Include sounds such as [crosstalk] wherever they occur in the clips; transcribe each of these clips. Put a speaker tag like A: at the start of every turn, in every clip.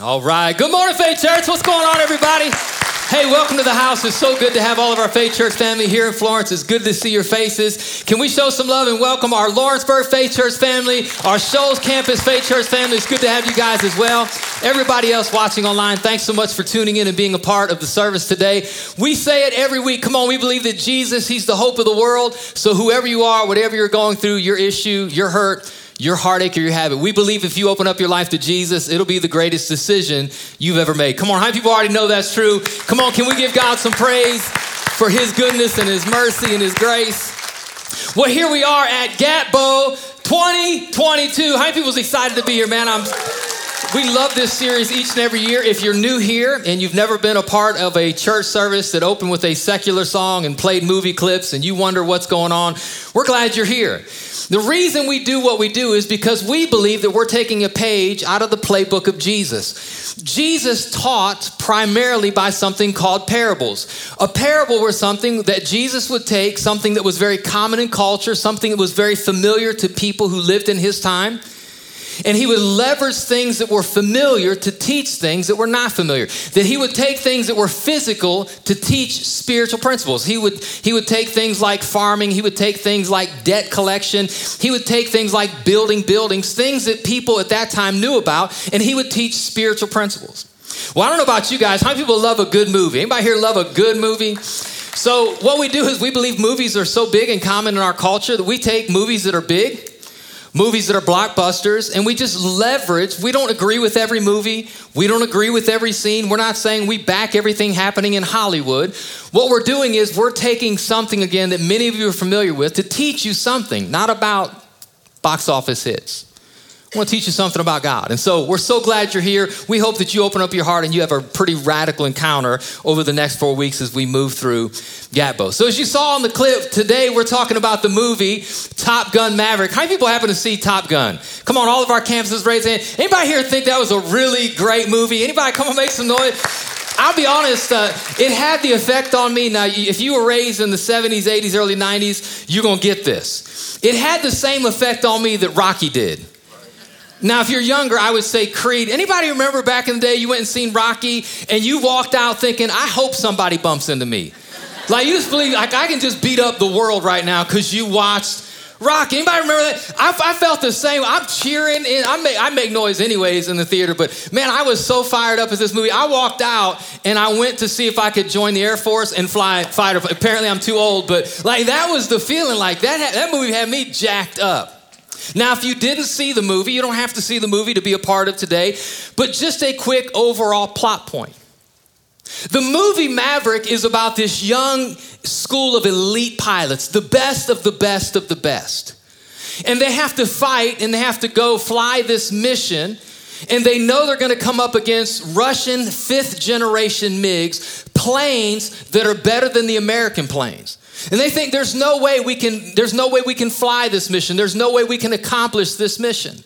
A: All right. Good morning, Faith Church. What's going on, everybody? Hey, welcome to the house. It's so good to have all of our Faith Church family here in Florence. It's good to see your faces. Can we show some love and welcome our Lawrenceburg Faith Church family, our Shoals Campus Faith Church family? It's good to have you guys as well. Everybody else watching online, thanks so much for tuning in and being a part of the service today. We say it every week. Come on, we believe that Jesus, He's the hope of the world. So, whoever you are, whatever you're going through, your issue, your hurt, your heartache or your habit. We believe if you open up your life to Jesus, it'll be the greatest decision you've ever made. Come on, how many people already know that's true? Come on, can we give God some praise for his goodness and his mercy and his grace? Well, here we are at Gatbo 2022. How many people's excited to be here, man? I'm we love this series each and every year. If you're new here and you've never been a part of a church service that opened with a secular song and played movie clips and you wonder what's going on, we're glad you're here. The reason we do what we do is because we believe that we're taking a page out of the playbook of Jesus. Jesus taught primarily by something called parables. A parable was something that Jesus would take, something that was very common in culture, something that was very familiar to people who lived in his time and he would leverage things that were familiar to teach things that were not familiar. That he would take things that were physical to teach spiritual principles. He would, he would take things like farming, he would take things like debt collection, he would take things like building buildings, things that people at that time knew about, and he would teach spiritual principles. Well, I don't know about you guys. How many people love a good movie? Anybody here love a good movie? So, what we do is we believe movies are so big and common in our culture that we take movies that are big movies that are blockbusters, and we just leverage. We don't agree with every movie, we don't agree with every scene. We're not saying we back everything happening in Hollywood. What we're doing is we're taking something again that many of you are familiar with to teach you something, not about box office hits. I want to teach you something about God. And so we're so glad you're here. We hope that you open up your heart and you have a pretty radical encounter over the next four weeks as we move through Gatbo. So, as you saw on the clip, today we're talking about the movie Top Gun Maverick. How many people happen to see Top Gun? Come on, all of our campuses raise hand. Anybody here think that was a really great movie? Anybody come on, make some noise? I'll be honest, uh, it had the effect on me. Now, if you were raised in the 70s, 80s, early 90s, you're going to get this. It had the same effect on me that Rocky did. Now, if you're younger, I would say Creed. Anybody remember back in the day you went and seen Rocky and you walked out thinking, I hope somebody bumps into me. Like you just believe, like I can just beat up the world right now because you watched Rocky. Anybody remember that? I, I felt the same. I'm cheering and I make, I make noise anyways in the theater, but man, I was so fired up at this movie. I walked out and I went to see if I could join the Air Force and fly fighter. Apparently I'm too old, but like that was the feeling like that, that movie had me jacked up. Now, if you didn't see the movie, you don't have to see the movie to be a part of today, but just a quick overall plot point. The movie Maverick is about this young school of elite pilots, the best of the best of the best. And they have to fight and they have to go fly this mission. And they know they're going to come up against Russian fifth generation MiGs, planes that are better than the American planes. And they think there's no way we can there's no way we can fly this mission. There's no way we can accomplish this mission.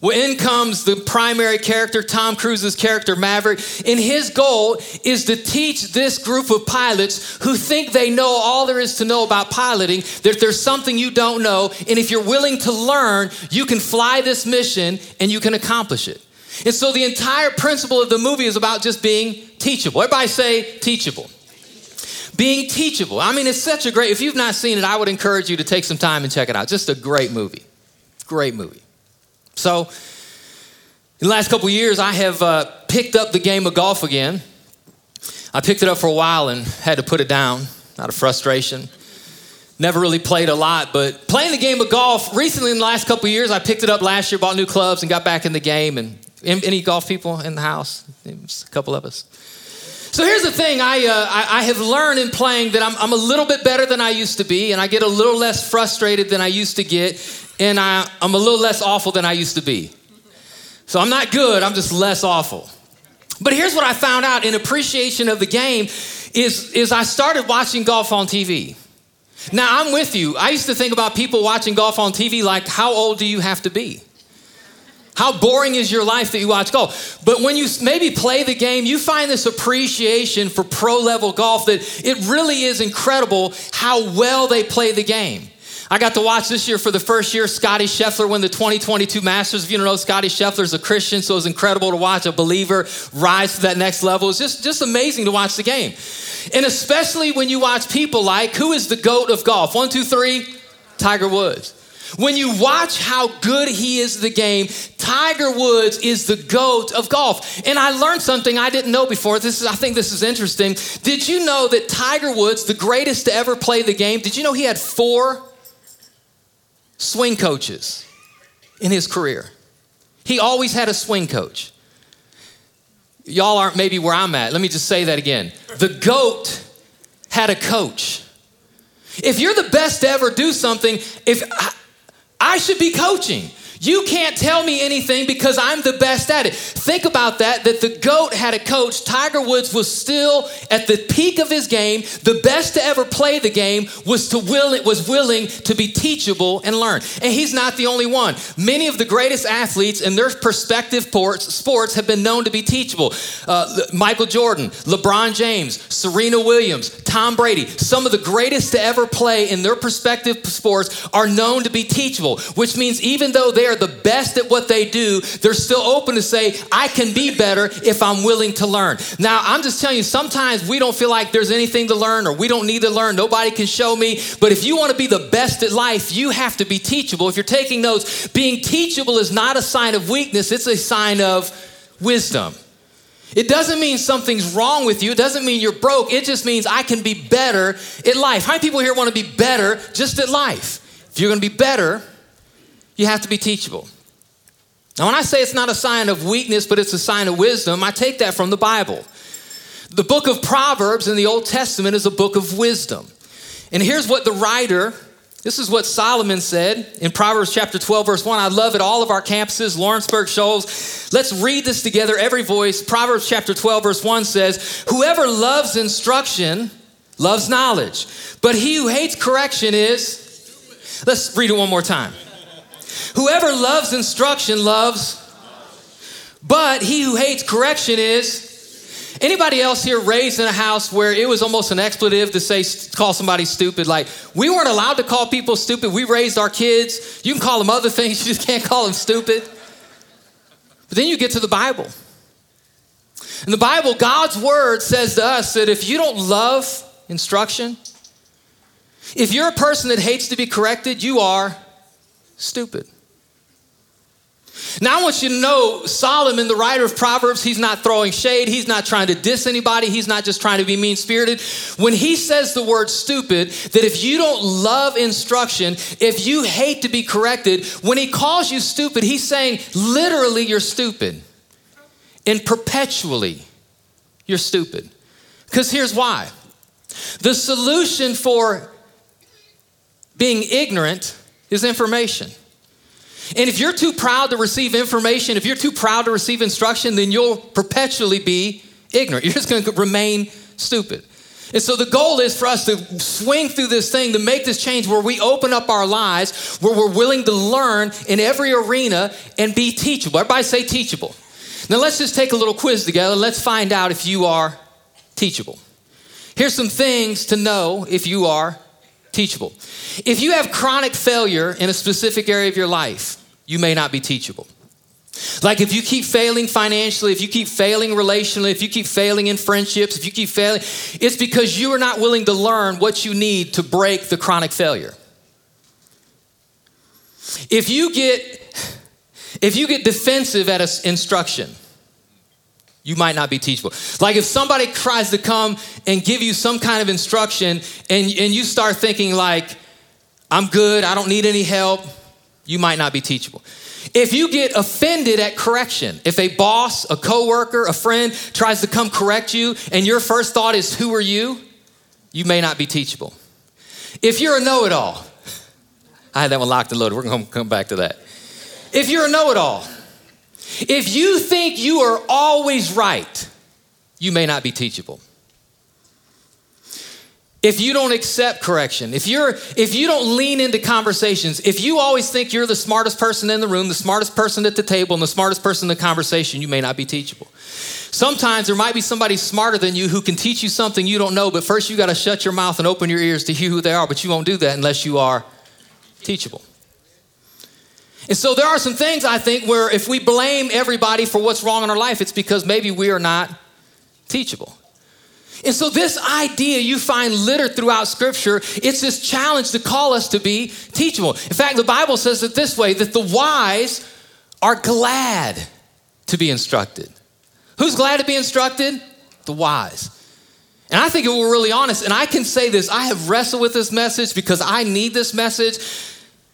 A: Well, in comes the primary character, Tom Cruise's character, Maverick, and his goal is to teach this group of pilots who think they know all there is to know about piloting, that there's something you don't know, and if you're willing to learn, you can fly this mission and you can accomplish it. And so the entire principle of the movie is about just being teachable. Everybody say teachable being teachable. I mean, it's such a great, if you've not seen it, I would encourage you to take some time and check it out. Just a great movie. Great movie. So, in the last couple years, I have uh, picked up the game of golf again. I picked it up for a while and had to put it down out of frustration. Never really played a lot, but playing the game of golf recently in the last couple years, I picked it up last year, bought new clubs, and got back in the game. And any golf people in the house? a couple of us. So here's the thing I, uh, I, I, have learned in playing that I'm, I'm a little bit better than I used to be, and I get a little less frustrated than I used to get, and I, I'm a little less awful than I used to be. So I'm not good, I'm just less awful. But here's what I found out in appreciation of the game is, is I started watching golf on TV. Now I'm with you. I used to think about people watching golf on TV like, how old do you have to be? How boring is your life that you watch golf? But when you maybe play the game, you find this appreciation for pro level golf that it really is incredible how well they play the game. I got to watch this year for the first year Scottie Scheffler win the 2022 Masters. If you don't know, Scottie Scheffler is a Christian, so it was incredible to watch a believer rise to that next level. It's just, just amazing to watch the game. And especially when you watch people like, who is the GOAT of golf? One, two, three, Tiger Woods. When you watch how good he is the game, Tiger Woods is the GOAT of golf. And I learned something I didn't know before. This is, I think this is interesting. Did you know that Tiger Woods, the greatest to ever play the game, did you know he had four swing coaches in his career. He always had a swing coach. Y'all aren't maybe where I'm at. Let me just say that again. The GOAT had a coach. If you're the best to ever do something, if I, should be coaching. You can't tell me anything because I'm the best at it. Think about that that the GOAT had a coach. Tiger Woods was still at the peak of his game. The best to ever play the game was to will it was willing to be teachable and learn. And he's not the only one. Many of the greatest athletes in their perspective sports, have been known to be teachable. Uh, Michael Jordan, LeBron James, Serena Williams, Tom Brady, some of the greatest to ever play in their perspective sports are known to be teachable, which means even though they are the best at what they do, they're still open to say, I can be better if I'm willing to learn. Now, I'm just telling you, sometimes we don't feel like there's anything to learn or we don't need to learn. Nobody can show me. But if you want to be the best at life, you have to be teachable. If you're taking notes, being teachable is not a sign of weakness, it's a sign of wisdom. It doesn't mean something's wrong with you. It doesn't mean you're broke. It just means I can be better at life. How many people here want to be better just at life? If you're going to be better, you have to be teachable. Now, when I say it's not a sign of weakness, but it's a sign of wisdom, I take that from the Bible. The book of Proverbs in the Old Testament is a book of wisdom. And here's what the writer, this is what Solomon said in Proverbs chapter 12, verse 1. I love it. All of our campuses, Lawrenceburg Shoals. Let's read this together, every voice. Proverbs chapter 12, verse 1 says, Whoever loves instruction loves knowledge, but he who hates correction is. Let's read it one more time. Whoever loves instruction loves, but he who hates correction is. Anybody else here raised in a house where it was almost an expletive to say, call somebody stupid? Like, we weren't allowed to call people stupid. We raised our kids. You can call them other [laughs] things, you just can't call them stupid. But then you get to the Bible. In the Bible, God's word says to us that if you don't love instruction, if you're a person that hates to be corrected, you are stupid. Now, I want you to know Solomon, the writer of Proverbs, he's not throwing shade. He's not trying to diss anybody. He's not just trying to be mean spirited. When he says the word stupid, that if you don't love instruction, if you hate to be corrected, when he calls you stupid, he's saying literally you're stupid. And perpetually you're stupid. Because here's why the solution for being ignorant is information. And if you're too proud to receive information, if you're too proud to receive instruction, then you'll perpetually be ignorant. [laughs] You're just going to remain stupid. And so the goal is for us to swing through this thing, to make this change where we open up our lives, where we're willing to learn in every arena and be teachable. Everybody say teachable. Now let's just take a little quiz together. Let's find out if you are teachable. Here's some things to know if you are teachable. If you have chronic failure in a specific area of your life, you may not be teachable. Like if you keep failing financially, if you keep failing relationally, if you keep failing in friendships, if you keep failing, it's because you are not willing to learn what you need to break the chronic failure. If you get if you get defensive at an instruction, you might not be teachable. Like if somebody tries to come and give you some kind of instruction and, and you start thinking like, I'm good, I don't need any help, you might not be teachable. If you get offended at correction, if a boss, a coworker, a friend tries to come correct you and your first thought is, who are you? You may not be teachable. If you're a know-it-all, [laughs] I had that one locked and loaded. We're gonna come back to that. If you're a know-it-all, if you think you are always right, you may not be teachable. If you don't accept correction, if you're if you don't lean into conversations, if you always think you're the smartest person in the room, the smartest person at the table, and the smartest person in the conversation, you may not be teachable. Sometimes there might be somebody smarter than you who can teach you something you don't know, but first you got to shut your mouth and open your ears to hear who they are, but you won't do that unless you are teachable. And so there are some things I think where if we blame everybody for what's wrong in our life, it's because maybe we are not teachable. And so, this idea you find littered throughout Scripture, it's this challenge to call us to be teachable. In fact, the Bible says it this way that the wise are glad to be instructed. Who's glad to be instructed? The wise. And I think if we're really honest, and I can say this, I have wrestled with this message because I need this message.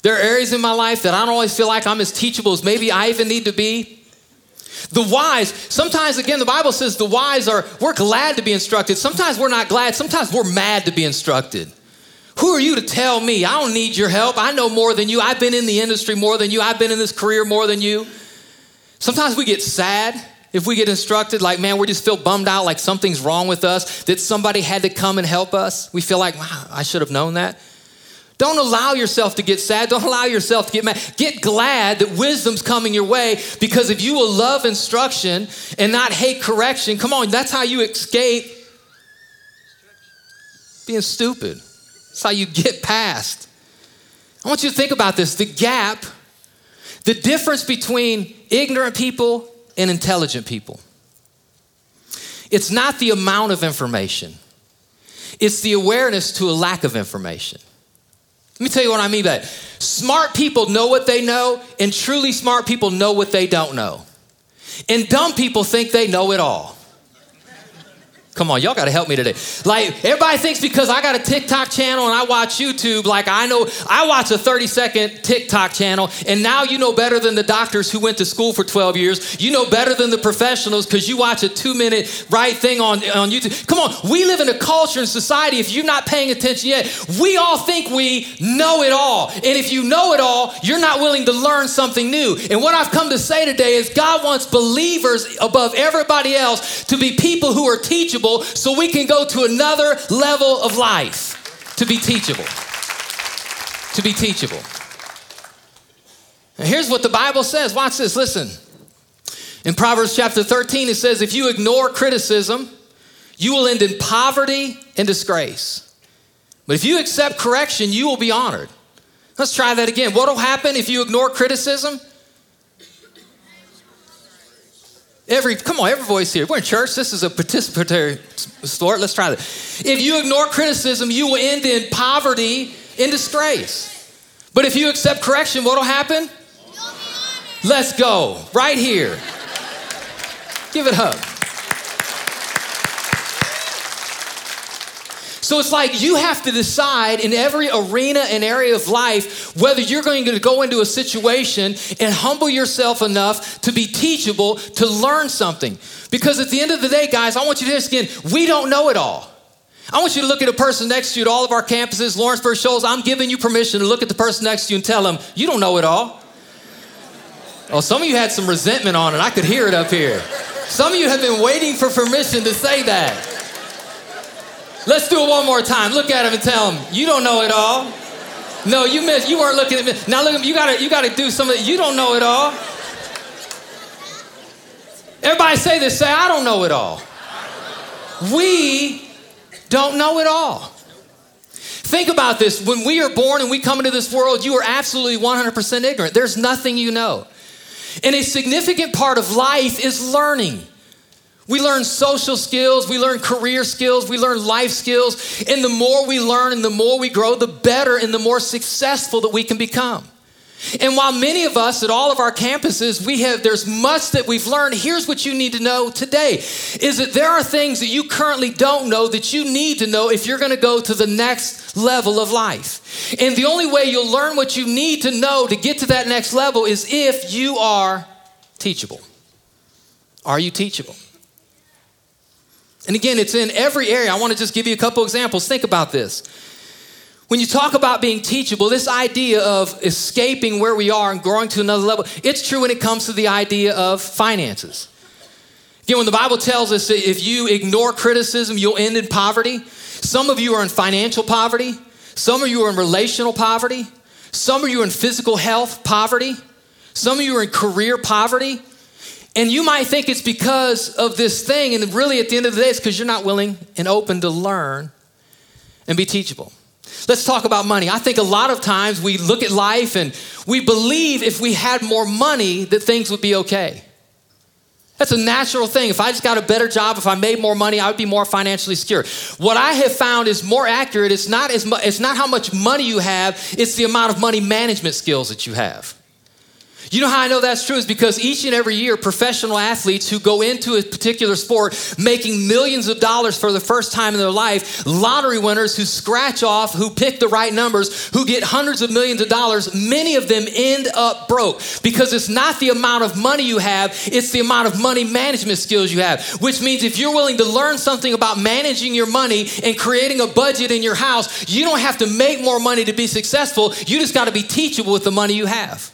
A: There are areas in my life that I don't always feel like I'm as teachable as maybe I even need to be. The wise, sometimes again, the Bible says the wise are, we're glad to be instructed. Sometimes we're not glad, sometimes we're mad to be instructed. Who are you to tell me? I don't need your help. I know more than you. I've been in the industry more than you. I've been in this career more than you. Sometimes we get sad if we get instructed, like, man, we just feel bummed out, like something's wrong with us, that somebody had to come and help us. We feel like, wow, I should have known that. Don't allow yourself to get sad. Don't allow yourself to get mad. Get glad that wisdom's coming your way because if you will love instruction and not hate correction, come on, that's how you escape being stupid. That's how you get past. I want you to think about this the gap, the difference between ignorant people and intelligent people. It's not the amount of information, it's the awareness to a lack of information. Let me tell you what I mean by that. Smart people know what they know, and truly smart people know what they don't know. And dumb people think they know it all. Come on, y'all got to help me today. Like, everybody thinks because I got a TikTok channel and I watch YouTube, like I know, I watch a 30 second TikTok channel, and now you know better than the doctors who went to school for 12 years. You know better than the professionals because you watch a two minute right thing on, on YouTube. Come on, we live in a culture and society, if you're not paying attention yet, we all think we know it all. And if you know it all, you're not willing to learn something new. And what I've come to say today is God wants believers above everybody else to be people who are teachable so we can go to another level of life to be teachable. To be teachable. And here's what the Bible says. Watch this. Listen. In Proverbs chapter 13, it says, If you ignore criticism, you will end in poverty and disgrace. But if you accept correction, you will be honored. Let's try that again. What will happen if you ignore criticism? Every, come on, every voice here. We're in church. This is a participatory sport. Let's try that. If you ignore criticism, you will end in poverty in disgrace. But if you accept correction, what will happen? Let's go. Right here. Give it up. So it's like you have to decide in every arena and area of life whether you're going to go into a situation and humble yourself enough to be teachable, to learn something. Because at the end of the day, guys, I want you to again, we don't know it all. I want you to look at a person next to you at all of our campuses, Lawrenceburg Shoals. I'm giving you permission to look at the person next to you and tell them, you don't know it all. Oh, some of you had some resentment on it. I could hear it up here. Some of you have been waiting for permission to say that. Let's do it one more time. Look at him and tell him, you don't know it all. No, you missed. You weren't looking at me. Now look, at you gotta, you gotta do some of it. You don't know it all. Everybody say this. Say, I don't know it all. We don't know it all. Think about this. When we are born and we come into this world, you are absolutely 100% ignorant. There's nothing you know. And a significant part of life is learning. We learn social skills, we learn career skills, we learn life skills. And the more we learn and the more we grow, the better and the more successful that we can become. And while many of us at all of our campuses, we have there's much that we've learned, here's what you need to know today is that there are things that you currently don't know that you need to know if you're going to go to the next level of life. And the only way you'll learn what you need to know to get to that next level is if you are teachable. Are you teachable? And again, it's in every area. I want to just give you a couple examples. Think about this. When you talk about being teachable, this idea of escaping where we are and growing to another level, it's true when it comes to the idea of finances. Again, when the Bible tells us that if you ignore criticism, you'll end in poverty. Some of you are in financial poverty. Some of you are in relational poverty. Some of you are in physical health poverty. Some of you are in career poverty. And you might think it's because of this thing, and really at the end of the day, it's because you're not willing and open to learn and be teachable. Let's talk about money. I think a lot of times we look at life and we believe if we had more money that things would be okay. That's a natural thing. If I just got a better job, if I made more money, I would be more financially secure. What I have found is more accurate. It's not as mu- it's not how much money you have, it's the amount of money management skills that you have. You know how I know that's true is because each and every year, professional athletes who go into a particular sport making millions of dollars for the first time in their life, lottery winners who scratch off, who pick the right numbers, who get hundreds of millions of dollars, many of them end up broke because it's not the amount of money you have, it's the amount of money management skills you have. Which means if you're willing to learn something about managing your money and creating a budget in your house, you don't have to make more money to be successful. You just got to be teachable with the money you have.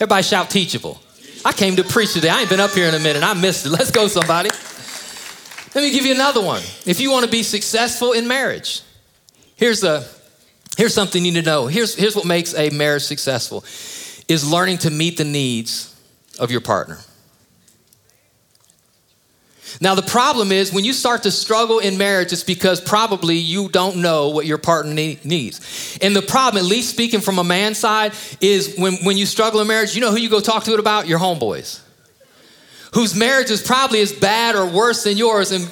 A: Everybody shout teachable. I came to preach today. I ain't been up here in a minute. I missed it. [laughs] Let's go, somebody. Let me give you another one. If you want to be successful in marriage, here's a here's something you need to know. Here's, here's what makes a marriage successful is learning to meet the needs of your partner. Now, the problem is when you start to struggle in marriage, it's because probably you don't know what your partner needs. And the problem, at least speaking from a man's side, is when, when you struggle in marriage, you know who you go talk to it about? Your homeboys. Whose marriage is probably as bad or worse than yours. And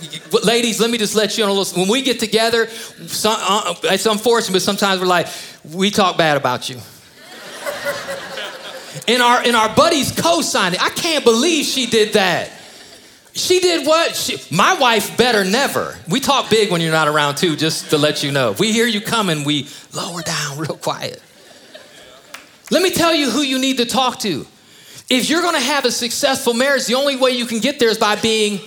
A: ladies, let me just let you know. When we get together, some, uh, it's unfortunate, but sometimes we're like, we talk bad about you. [laughs] and our and our buddies co-signed it. I can't believe she did that. She did what? She, my wife better never. We talk big when you're not around too, just to let you know. If we hear you coming, we lower down [laughs] real quiet. Let me tell you who you need to talk to. If you're gonna have a successful marriage, the only way you can get there is by being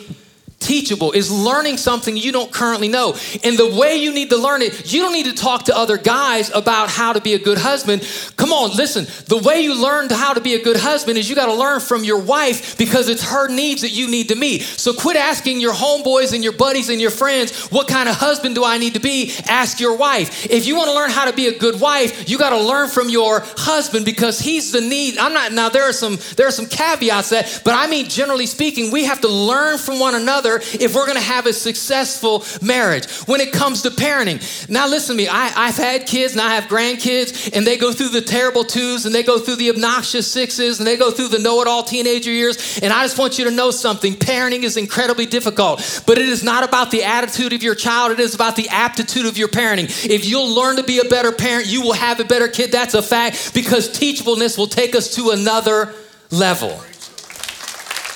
A: teachable is learning something you don't currently know. And the way you need to learn it, you don't need to talk to other guys about how to be a good husband. Come on, listen. The way you learn how to be a good husband is you got to learn from your wife because it's her needs that you need to meet. So quit asking your homeboys and your buddies and your friends, what kind of husband do I need to be? Ask your wife. If you want to learn how to be a good wife, you got to learn from your husband because he's the need. I'm not now there are some there are some caveats that, but I mean generally speaking, we have to learn from one another if we're to have a successful marriage. When it comes to parenting, now listen to me. I, I've had kids and I have grandkids, and they go through the terrible twos and they go through the obnoxious sixes and they go through the know it all teenager years. And I just want you to know something parenting is incredibly difficult, but it is not about the attitude of your child, it is about the aptitude of your parenting. If you'll learn to be a better parent, you will have a better kid. That's a fact because teachableness will take us to another level.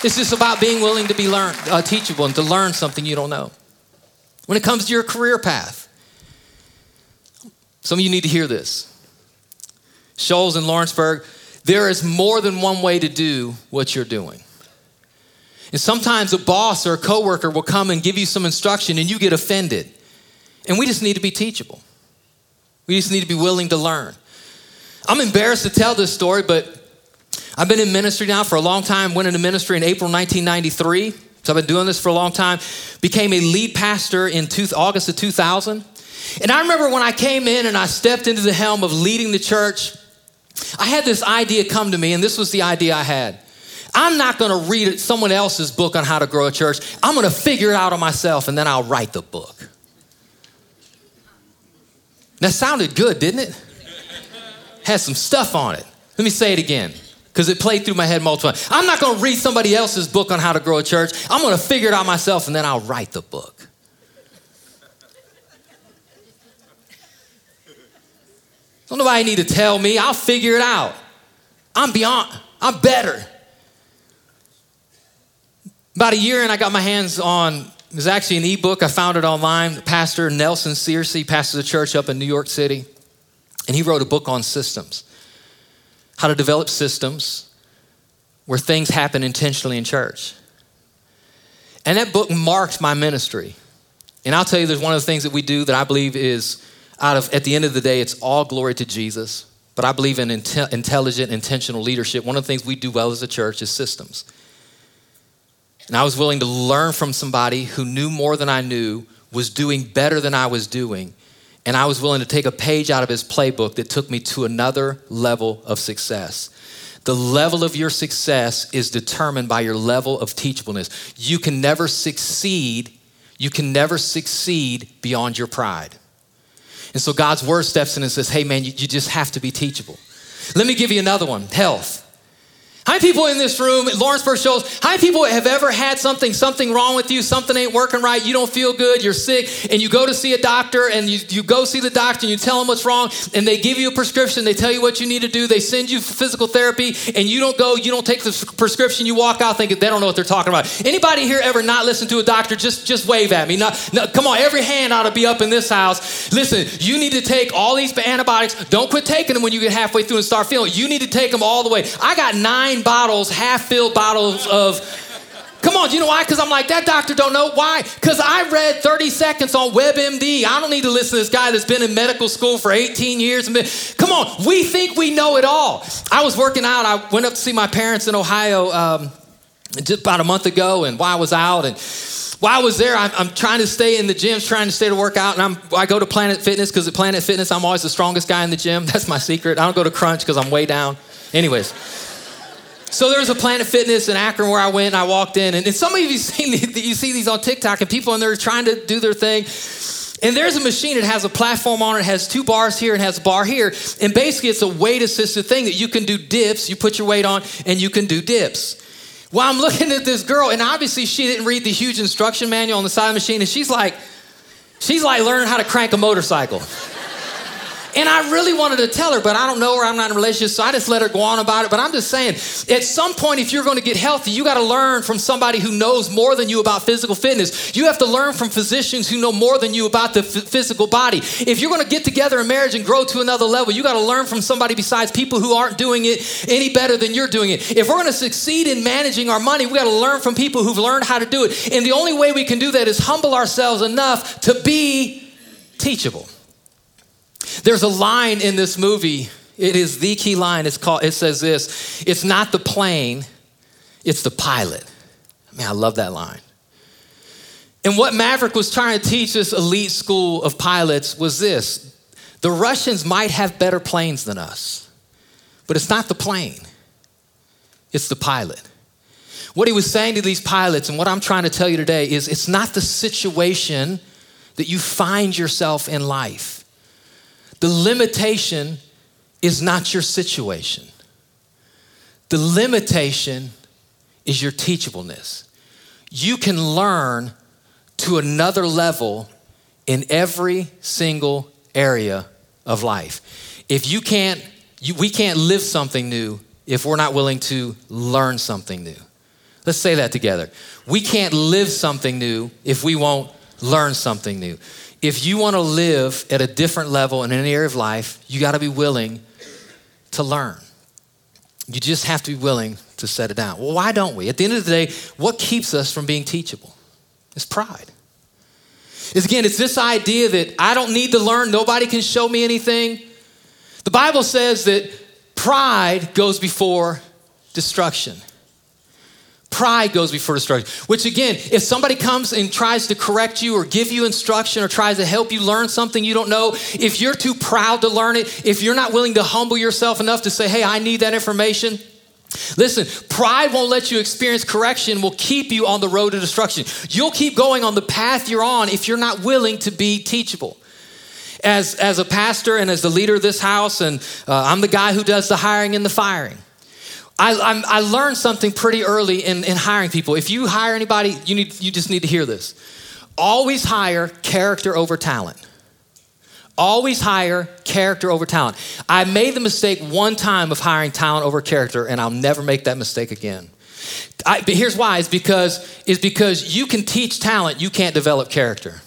A: It's just about being willing to be learn, uh, teachable and to learn something you don't know. When it comes to your career path, some of you need to hear this. Shoals in Lawrenceburg, there is more than one way to do what you're doing. And sometimes a boss or a coworker will come and give you some instruction and you get offended. And we just need to be teachable. We just need to be willing to learn. I'm embarrassed to tell this story, but I've been in ministry now for a long time. Went into ministry in April 1993. So I've been doing this for a long time. Became a lead pastor in two, August of 2000. And I remember when I came in and I stepped into the helm of leading the church, I had this idea come to me, and this was the idea I had. I'm not going to read someone else's book on how to grow a church. I'm going to figure it out on myself, and then I'll write the book. That sounded good, didn't it? Had some stuff on it. Let me say it again because it played through my head multiple times. I'm not going to read somebody else's book on how to grow a church. I'm going to figure it out myself and then I'll write the book. Don't nobody need to tell me. I'll figure it out. I'm beyond, I'm better. About a year and I got my hands on, it was actually an ebook. I found it online. Pastor Nelson Searcy pastors a church up in New York City. And he wrote a book on systems how to develop systems where things happen intentionally in church. And that book marked my ministry. And I'll tell you, there's one of the things that we do that I believe is out of, at the end of the day, it's all glory to Jesus. But I believe in inte- intelligent, intentional leadership. One of the things we do well as a church is systems. And I was willing to learn from somebody who knew more than I knew, was doing better than I was doing, and I was willing to take a page out of his playbook that took me to another level of success. The level of your success is determined by your level of teachableness. You can never succeed, you can never succeed beyond your pride. And so God's word steps in and says, hey, man, you, you just have to be teachable. Let me give you another one health. How many people in this room, Lawrenceburg Shoals, how many people have ever had something, something wrong with you, something ain't working right, you don't feel good, you're sick, and you go to see a doctor and you, you go see the doctor and you tell them what's wrong, and they give you a prescription, they tell you what you need to do, they send you physical therapy, and you don't go, you don't take the prescription, you walk out thinking they don't know what they're talking about. Anybody here ever not listen to a doctor? Just, just wave at me. Come on, every hand ought to be up in this house. Listen, you need to take all these antibiotics. Don't quit taking them when you get halfway through and start feeling. You need to take them all the way. I got nine nine bottles, half filled bottles of. Come on, you know why? Because I'm like, that doctor don't know. Why? Because I read 30 seconds on WebMD. I don't need to listen to this guy that's been in medical school for 18 years. Come on, we think we know it all. I was working out. I went up to see my parents in Ohio um, just about a month ago, and while I was out, and while I was there, I'm, I'm, trying to stay in the gym, trying to stay to work out, and I'm, I go to Planet Fitness because at Planet Fitness, I'm always the strongest guy in the gym. [laughs] That's my secret. I don't go to Crunch because I'm way down. Anyways. So there was a Planet Fitness in Akron where I went and I walked in. And, and some of you [laughs] seen you see these on TikTok and people in they're trying to do their thing. And there's a machine, it has a platform on it, it has two bars here and has a bar here. And basically it's a weight assisted thing that you can do dips, you put your weight on, and you can do dips. Well, I'm [laughs] looking at this girl, and obviously she didn't read the huge instruction manual on the side of the machine, and she's like, she's like learning how to crank a motorcycle. [laughs] And I really wanted to tell her, but I don't know her. I'm not in a relationship, so I just let her go on about it. But I'm just saying, at some point, if you're going to get healthy, you got to learn from somebody who knows more than you about physical fitness. You have to learn from physicians who know more than you about the f- physical body. If you're going to get together in marriage and grow to another level, you got to learn from somebody besides people who aren't doing it any better than you're doing it. If we're going to succeed in managing our money, we got to learn from people who've learned how to do it. And the only way we can do that is humble ourselves enough to be teachable. There's a line in this movie. It is the key line. It's called, it says this It's not the plane, it's the pilot. Man, I love that line. And what Maverick was trying to teach this elite school of pilots was this the Russians might have better planes than us, but it's not the plane, it's the pilot. What he was saying to these pilots, and what I'm trying to tell you today, is it's not the situation that you find yourself in life. The limitation is not your situation. The limitation is your teachableness. You can learn to another level in every single area of life. If you can't, you, we can't live something new if we're not willing to learn something new. Let's say that together. We can't live something new if we won't learn something new if you want to live at a different level in any area of life, you got to be willing to learn. You just have to be willing to set it down. Well, why don't we? At the end of the day, what keeps us from being teachable? It's pride. It's again, it's this idea that I don't need to learn, nobody can show me anything. The Bible says that pride goes before destruction. Pride goes before destruction. Which, again, if somebody comes and tries to correct you or give you instruction or tries to help you learn something you don't know, if you're too proud to learn it, if you're not willing to humble yourself enough to say, hey, I need that information, Listen, pride won't let you experience correction, will keep you on the road to destruction. You'll keep going on the path you're on if you're not willing to be teachable. As, as a pastor and as the leader of this house, and uh, I'm the guy who does the hiring and the firing. I, I'm, i learned something pretty early in, in hiring people. If you hire anybody, you, need, you just need to hear this. Always hire character over talent. Always hire character over talent. I made the mistake one time of hiring talent over character, and I'll never make that mistake again. I, but here's why: is because is because you can teach talent, you can't develop character.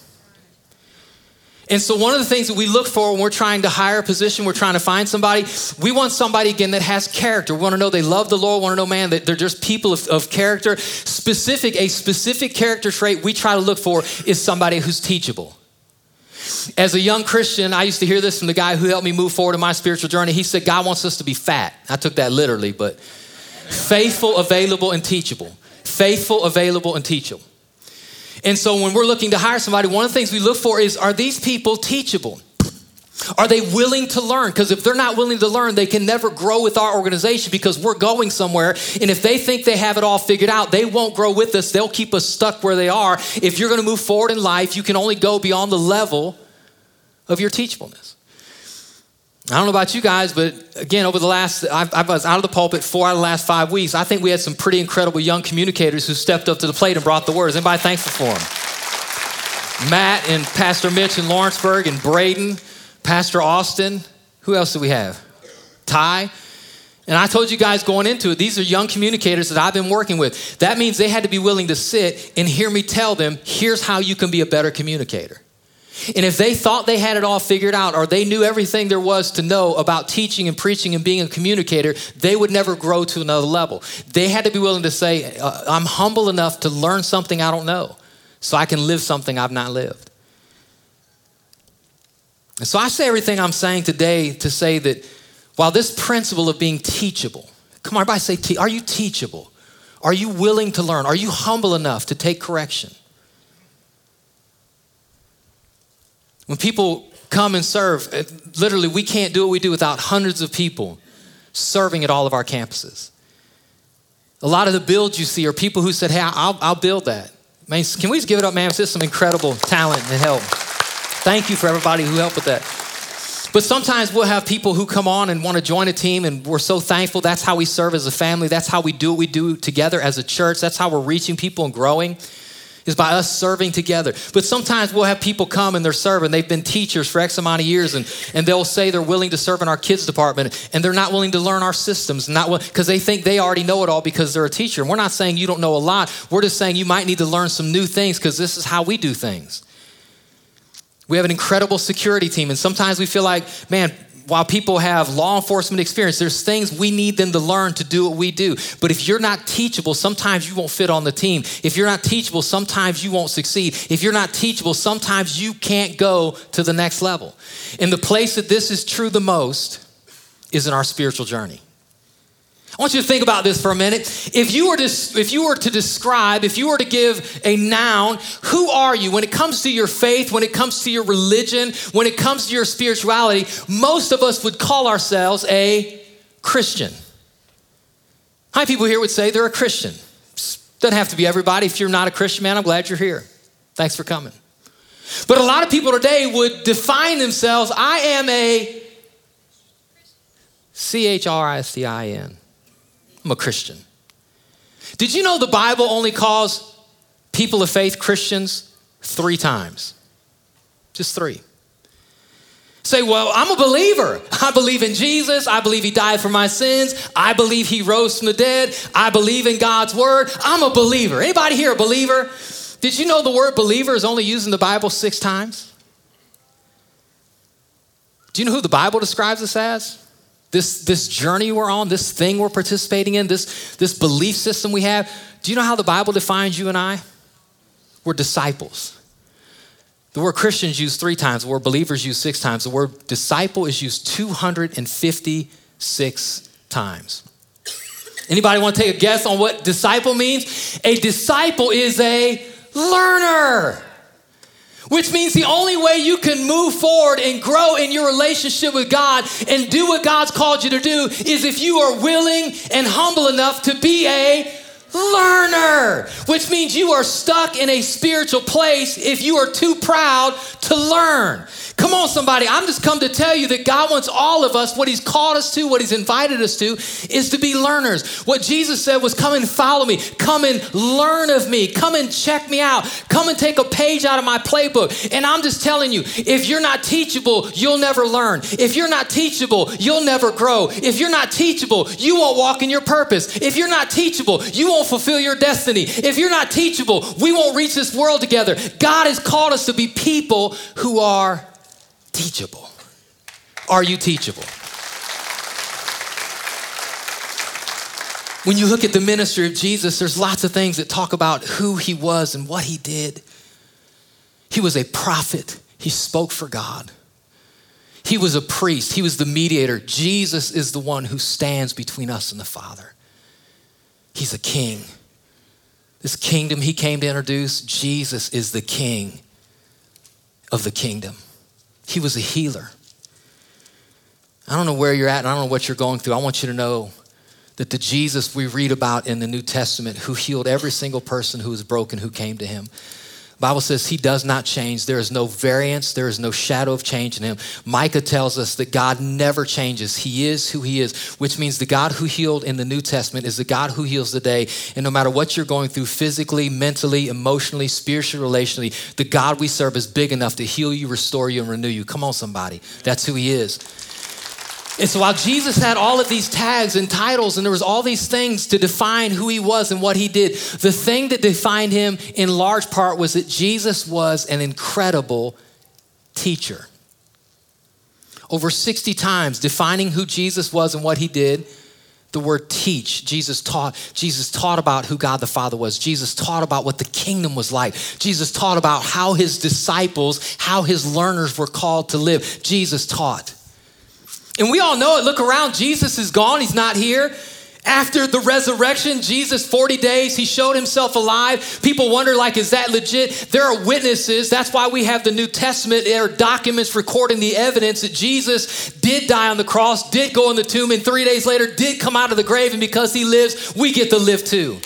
A: And so, one of the things that we look for when we're trying to hire a position, we're trying to find somebody, we want somebody again that has character. We want to know they love the Lord, we want to know, man, that they're just people of, of character. Specific, a specific character trait we try to look for is somebody who's teachable. As a young Christian, I used to hear this from the guy who helped me move forward in my spiritual journey. He said, God wants us to be fat. I took that literally, but faithful, available, and teachable. Faithful, available, and teachable. And so when we're looking to hire somebody, one of the things we look for is are these people teachable? Are they willing to learn? Because if they're not willing to learn, they can never grow with our organization because we're going somewhere. And if they think they have it all figured out, they won't grow with us. They'll keep us stuck where they are. If you're going to move forward in life, you can only go beyond the level of your teachableness. I don't know about you guys, but again, over the last, I've, I was out of the pulpit four out of the last five weeks. I think we had some pretty incredible young communicators who stepped up to the plate and brought the words. Anybody thankful for them? Matt and Pastor Mitch in Lawrenceburg and Braden, Pastor Austin. Who else do we have? Ty. And I told you guys going into it, these are young communicators that I've been working with. That means they had to be willing to sit and hear me tell them, here's how you can be a better communicator. And if they thought they had it all figured out or they knew everything there was to know about teaching and preaching and being a communicator, they would never grow to another level. They had to be willing to say, uh, I'm humble enough to learn something I don't know so I can live something I've not lived. And so I say everything I'm saying today to say that while this principle of being teachable, come on, everybody say, are you teachable? Are you willing to learn? Are you humble enough to take correction? When people come and serve, literally, we can't do what we do without hundreds of people serving at all of our campuses. A lot of the builds you see are people who said, Hey, I'll, I'll build that. Man, can we just give it up, man? Just some incredible talent and help. Thank you for everybody who helped with that. But sometimes we'll have people who come on and want to join a team, and we're so thankful. That's how we serve as a family. That's how we do what we do together as a church. That's how we're reaching people and growing is by us serving together. But sometimes we'll have people come and they're serving. They've been teachers for X amount of years and, and they'll say they're willing to serve in our kids department and they're not willing to learn our systems, not because they think they already know it all because they're a teacher. And we're not saying you don't know a lot. We're just saying you might need to learn some new things because this is how we do things. We have an incredible security team, and sometimes we feel like, man, while people have law enforcement experience, there's things we need them to learn to do what we do. But if you're not teachable, sometimes you won't fit on the team. If you're not teachable, sometimes you won't succeed. If you're not teachable, sometimes you can't go to the next level. And the place that this is true the most is in our spiritual journey. I want you to think about this for a minute. If you were to, if you were to describe, if you were to give a noun, who are you when it comes to your faith, when it comes to your religion, when it comes to your spirituality? Most of us would call ourselves a Christian. Many people here would say they're a Christian? Doesn't have to be everybody. If you're not a Christian, man, I'm glad you're here. Thanks for coming. But a lot of people today would define themselves I am a C H R I S T I N. I'm a Christian. Did you know the Bible only calls people of faith Christians three times? Just three. Say, well, I'm a believer. I believe in Jesus. I believe he died for my sins. I believe he rose from the dead. I believe in God's word. I'm a believer. Anybody here a believer? Did you know the word believer is only used in the Bible six times? Do you know who the Bible describes us as? This, this journey we're on, this thing we're participating in, this, this belief system we have. Do you know how the Bible defines you and I? We're disciples. The word Christians used three times, the word believers used six times. The word disciple is used 256 times. Anybody want to take a guess on what disciple means? A disciple is a learner which means the only way you can move forward and grow in your relationship with God and do what God's called you to do is if you are willing and humble enough to be a learner, which means you are stuck in a spiritual place if you are too proud to learn. Come on, somebody. I'm just come to tell you that God wants all of us, what He's called us to, what He's invited us to, is to be learners. What Jesus said was, Come and follow me. Come and learn of me. Come and check me out. Come and take a page out of my playbook. And I'm just telling you, if you're not teachable, you'll never learn. If you're not teachable, you'll never grow. If you're not teachable, you won't walk in your purpose. If you're not teachable, you won't fulfill your destiny. If you're not teachable, we won't reach this world together. God has called us to be people who are teachable. Are you teachable? When you look at the ministry of Jesus, there's lots of things that talk about who he was and what he did. He was a prophet, he spoke for God. He was a priest, he was the mediator. Jesus is the one who stands between us and the Father. He's a king. This kingdom he came to introduce, Jesus is the king of the kingdom. He was a healer. I don't know where you're at and I don't know what you're going through. I want you to know that the Jesus we read about in the New Testament, who healed every single person who was broken who came to him, Bible says he does not change. There is no variance, there is no shadow of change in him. Micah tells us that God never changes. He is who he is, which means the God who healed in the New Testament is the God who heals today. And no matter what you're going through physically, mentally, emotionally, spiritually, relationally, the God we serve is big enough to heal you, restore you, and renew you. Come on, somebody. That's who he is. And so while Jesus had all of these tags and titles, and there was all these things to define who he was and what he did, the thing that defined him in large part was that Jesus was an incredible teacher. Over 60 times defining who Jesus was and what he did, the word teach jesus taught jesus taught about who god the father was. Jesus taught about what the kingdom was like. Jesus taught about how his disciples how his learners were called to live. Jesus taught and we all know it. Look around. Jesus is gone. He's not here. After the resurrection, Jesus, 40 days, he showed himself alive. People wonder, like, is that legit? There are witnesses. That's why we have the New Testament. There are documents recording the evidence that Jesus did die on the cross, did go in the tomb, and three days later did come out of the grave. And because he lives, we get to live too.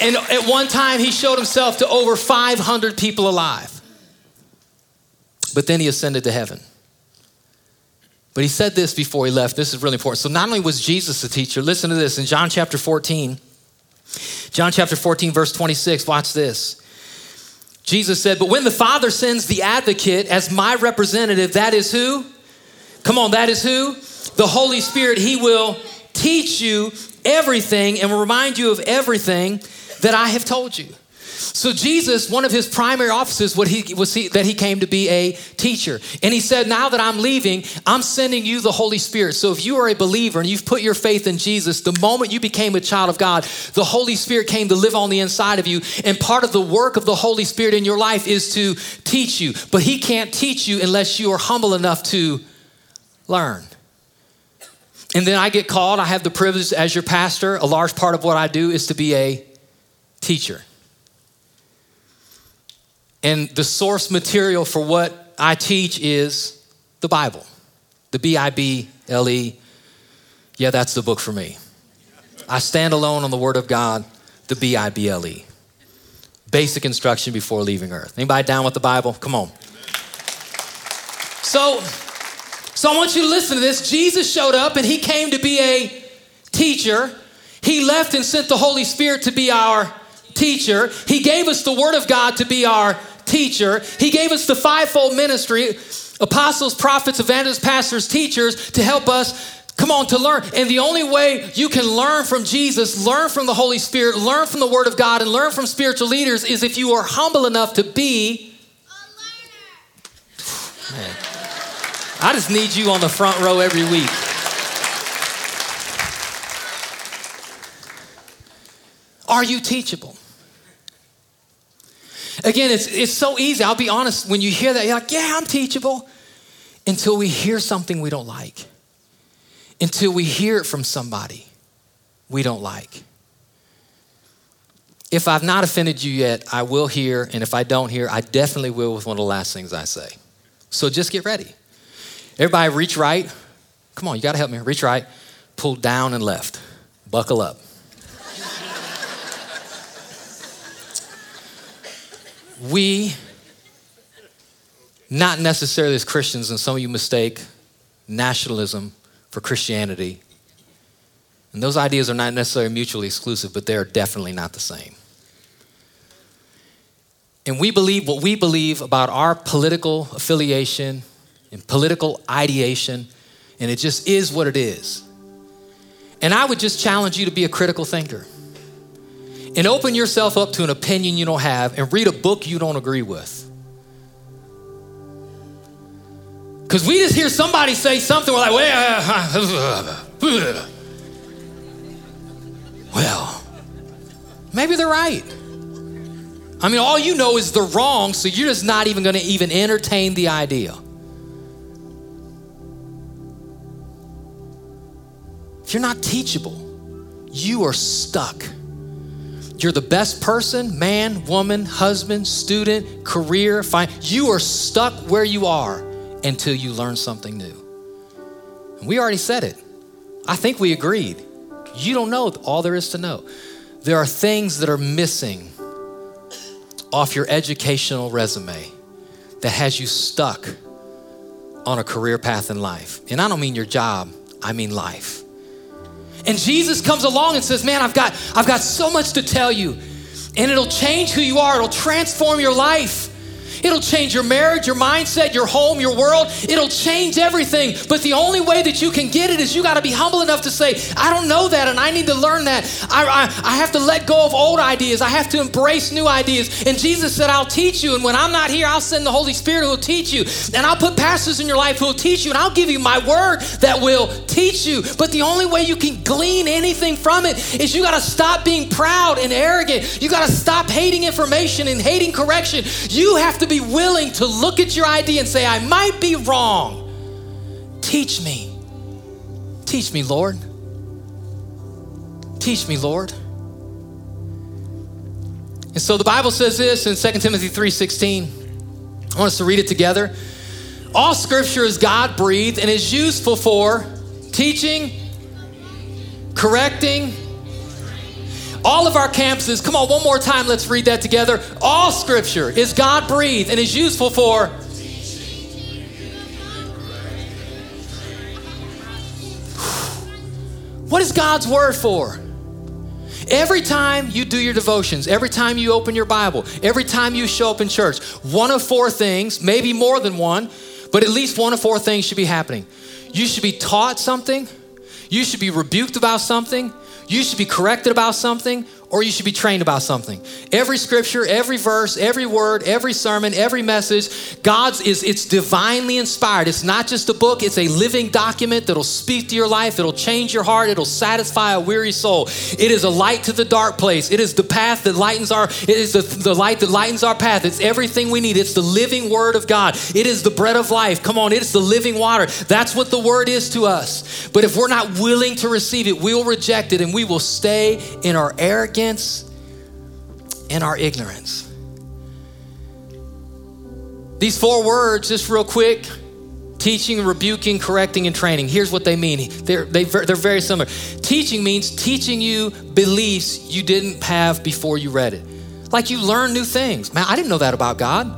A: And at one time, he showed himself to over 500 people alive. But then he ascended to heaven. But he said this before he left. This is really important. So not only was Jesus a teacher, listen to this in John chapter 14. John chapter 14, verse 26, watch this. Jesus said, But when the Father sends the advocate as my representative, that is who? Come on, that is who? The Holy Spirit. He will teach you everything and will remind you of everything that I have told you. So Jesus, one of his primary offices what he, was he, that he came to be a teacher. And he said, now that I'm leaving, I'm sending you the Holy Spirit. So if you are a believer and you've put your faith in Jesus, the moment you became a child of God, the Holy Spirit came to live on the inside of you. And part of the work of the Holy Spirit in your life is to teach you. But he can't teach you unless you are humble enough to learn. And then I get called. I have the privilege as your pastor. A large part of what I do is to be a teacher. And the source material for what I teach is the Bible, the B I B L E. Yeah, that's the book for me. I stand alone on the Word of God, the B I B L E. Basic instruction before leaving earth. Anybody down with the Bible? Come on. So, so I want you to listen to this. Jesus showed up and he came to be a teacher. He left and sent the Holy Spirit to be our teacher. He gave us the Word of God to be our teacher. He gave us the fivefold ministry apostles, prophets, evangelists, pastors, teachers to help us come on to learn. And the only way you can learn from Jesus, learn from the Holy Spirit, learn from the Word of God, and learn from spiritual leaders is if you are humble enough to be Man, I just need you on the front row every week. Are you teachable? Again, it's, it's so easy. I'll be honest. When you hear that, you're like, yeah, I'm teachable. Until we hear something we don't like, until we hear it from somebody we don't like. If I've not offended you yet, I will hear. And if I don't hear, I definitely will with one of the last things I say. So just get ready. Everybody, reach right. Come on, you got to help me. Reach right, pull down and left. Buckle up. We, not necessarily as Christians, and some of you mistake nationalism for Christianity. And those ideas are not necessarily mutually exclusive, but they're definitely not the same. And we believe what we believe about our political affiliation and political ideation, and it just is what it is. And I would just challenge you to be a critical thinker and open yourself up to an opinion you don't have and read a book you don't agree with. Because we just hear somebody say something, we're like, well, [laughs] well, maybe they're right. I mean, all you know is they're wrong, so you're just not even going to even entertain the idea. If you're not teachable, you are stuck. You're the best person, man, woman, husband, student, career, fine. You are stuck where you are until you learn something new. And we already said it. I think we agreed. You don't know all there is to know. There are things that are missing off your educational resume that has you stuck on a career path in life. And I don't mean your job, I mean life. And Jesus comes along and says, "Man, I've got I've got so much to tell you. And it'll change who you are. It'll transform your life." It'll change your marriage, your mindset, your home, your world. It'll change everything. But the only way that you can get it is you got to be humble enough to say, I don't know that and I need to learn that. I, I, I have to let go of old ideas. I have to embrace new ideas. And Jesus said, I'll teach you. And when I'm not here, I'll send the Holy Spirit who will teach you. And I'll put pastors in your life who will teach you. And I'll give you my word that will teach you. But the only way you can glean anything from it is you got to stop being proud and arrogant. You got to stop hating information and hating correction. You have to be willing to look at your idea and say, I might be wrong. Teach me. Teach me, Lord. Teach me, Lord. And so the Bible says this in 2 Timothy 3:16. I want us to read it together. All scripture is God breathed and is useful for teaching, correcting, all of our campuses, come on, one more time, let's read that together. All scripture is God breathed and is useful for. What is God's word for? Every time you do your devotions, every time you open your Bible, every time you show up in church, one of four things, maybe more than one, but at least one of four things should be happening. You should be taught something, you should be rebuked about something, you should be corrected about something or you should be trained about something. Every scripture, every verse, every word, every sermon, every message, God's is it's divinely inspired. It's not just a book, it's a living document that'll speak to your life, it'll change your heart, it'll satisfy a weary soul. It is a light to the dark place. It is the path that lightens our it is the, the light that lightens our path. It's everything we need. It's the living word of God. It is the bread of life. Come on, it's the living water. That's what the word is to us. But if we're not willing to receive it, we'll reject it and we will stay in our arrogance arrogance and our ignorance. These four words, just real quick teaching, rebuking, correcting, and training. Here's what they mean they're, they, are they are very similar. Teaching means teaching you beliefs you didn't have before you read it. Like you learn new things. Man, I didn't know that about God.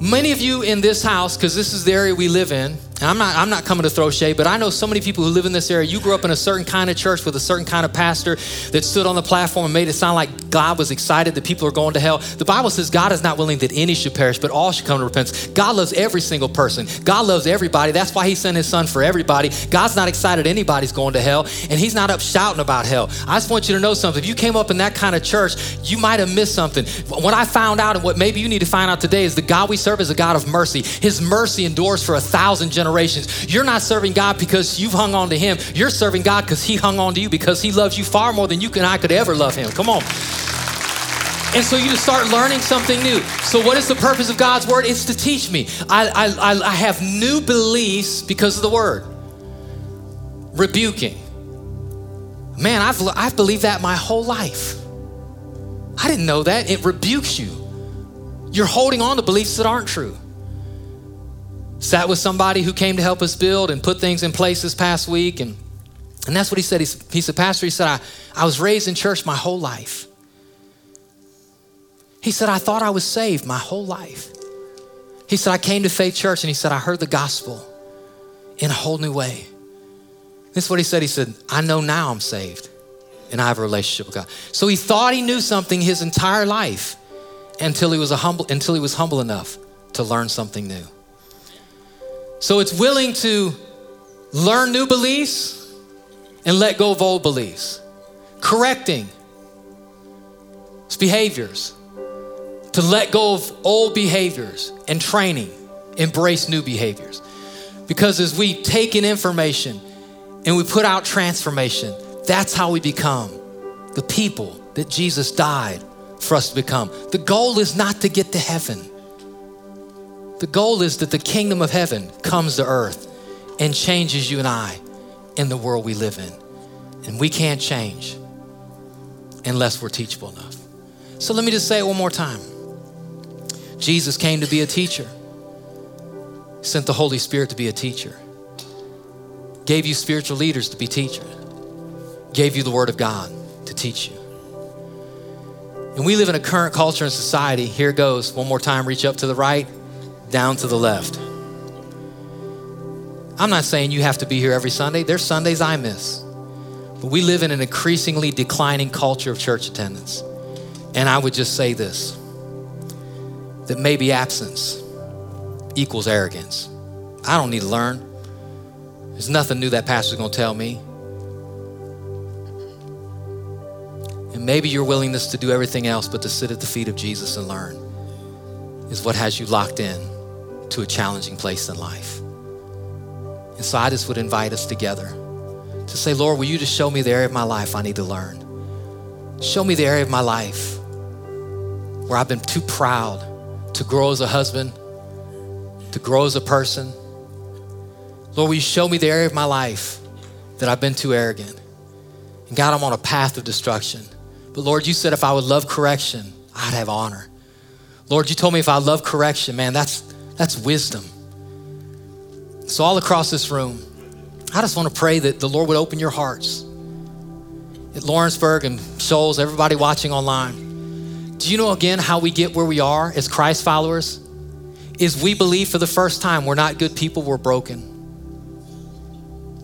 A: Many of you in this house, because this is the area we live in, I'm not, I'm not coming to throw shade, but I know so many people who live in this area. You grew up in a certain kind of church with a certain kind of pastor that stood on the platform and made it sound like God was excited that people are going to hell. The Bible says God is not willing that any should perish, but all should come to repentance. God loves every single person. God loves everybody. That's why He sent His Son for everybody. God's not excited anybody's going to hell, and He's not up shouting about hell. I just want you to know something. If you came up in that kind of church, you might have missed something. What I found out, and what maybe you need to find out today, is the God we serve is a God of mercy. His mercy endures for a thousand generations generations. You're not serving God because you've hung on to Him. You're serving God because He hung on to you because He loves you far more than you and I could ever love Him. Come on. And so you start learning something new. So, what is the purpose of God's word? It's to teach me. I, I, I have new beliefs because of the word. Rebuking. Man, I've, I've believed that my whole life. I didn't know that. It rebukes you. You're holding on to beliefs that aren't true. Sat with somebody who came to help us build and put things in place this past week. And, and that's what he said. He, said, Pastor, he said, I, I was raised in church my whole life. He said, I thought I was saved my whole life. He said, I came to Faith Church and he said, I heard the gospel in a whole new way. This is what he said. He said, I know now I'm saved and I have a relationship with God. So he thought he knew something his entire life until he was, a humble, until he was humble enough to learn something new. So it's willing to learn new beliefs and let go of old beliefs, correcting its behaviors, to let go of old behaviors and training, embrace new behaviors. Because as we take in information and we put out transformation, that's how we become the people that Jesus died for us to become. The goal is not to get to heaven. The goal is that the kingdom of heaven comes to earth and changes you and I in the world we live in. And we can't change unless we're teachable enough. So let me just say it one more time. Jesus came to be a teacher, sent the Holy Spirit to be a teacher, gave you spiritual leaders to be teachers, gave you the Word of God to teach you. And we live in a current culture and society. Here goes. One more time reach up to the right, down to the left. I'm not saying you have to be here every Sunday. There's Sundays I miss. But we live in an increasingly declining culture of church attendance. And I would just say this that maybe absence equals arrogance. I don't need to learn. There's nothing new that pastor's gonna tell me. And maybe your willingness to do everything else but to sit at the feet of Jesus and learn is what has you locked in to a challenging place in life. And so I just would invite us together to say, Lord, will you just show me the area of my life I need to learn? Show me the area of my life where I've been too proud to grow as a husband, to grow as a person. Lord, will you show me the area of my life that I've been too arrogant? And God, I'm on a path of destruction. But Lord, you said if I would love correction, I'd have honor. Lord, you told me if I love correction, man, that's that's wisdom. So all across this room, I just want to pray that the Lord would open your hearts. At Lawrenceburg and Shoals, everybody watching online. Do you know again how we get where we are as Christ followers? Is we believe for the first time we're not good people, we're broken.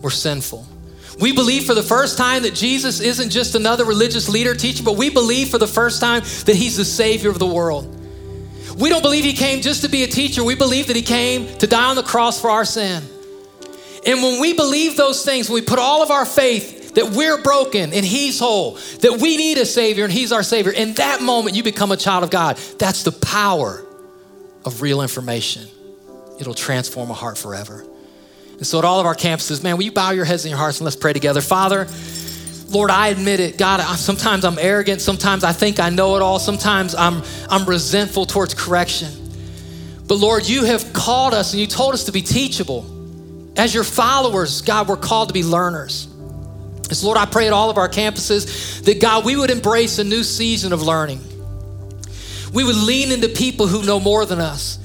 A: We're sinful. We believe for the first time that Jesus isn't just another religious leader teacher, but we believe for the first time that he's the Savior of the world. We don't believe he came just to be a teacher. We believe that he came to die on the cross for our sin. And when we believe those things, when we put all of our faith that we're broken and he's whole, that we need a Savior and he's our Savior, in that moment you become a child of God. That's the power of real information. It'll transform a heart forever. And so at all of our campuses, man, will you bow your heads and your hearts and let's pray together. Father, Lord, I admit it. God, sometimes I'm arrogant. Sometimes I think I know it all. Sometimes I'm, I'm resentful towards correction. But Lord, you have called us and you told us to be teachable. As your followers, God, we're called to be learners. So, Lord, I pray at all of our campuses that, God, we would embrace a new season of learning. We would lean into people who know more than us.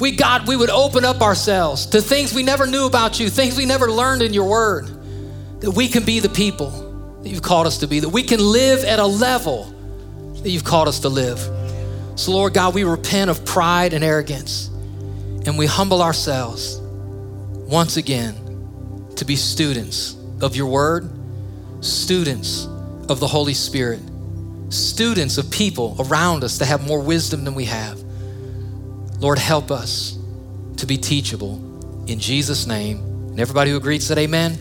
A: We, God, we would open up ourselves to things we never knew about you, things we never learned in your word, that we can be the people that you've called us to be, that we can live at a level that you've called us to live. So, Lord God, we repent of pride and arrogance, and we humble ourselves once again to be students of your word, students of the Holy Spirit, students of people around us that have more wisdom than we have. Lord, help us to be teachable. In Jesus' name. And everybody who agreed said, Amen.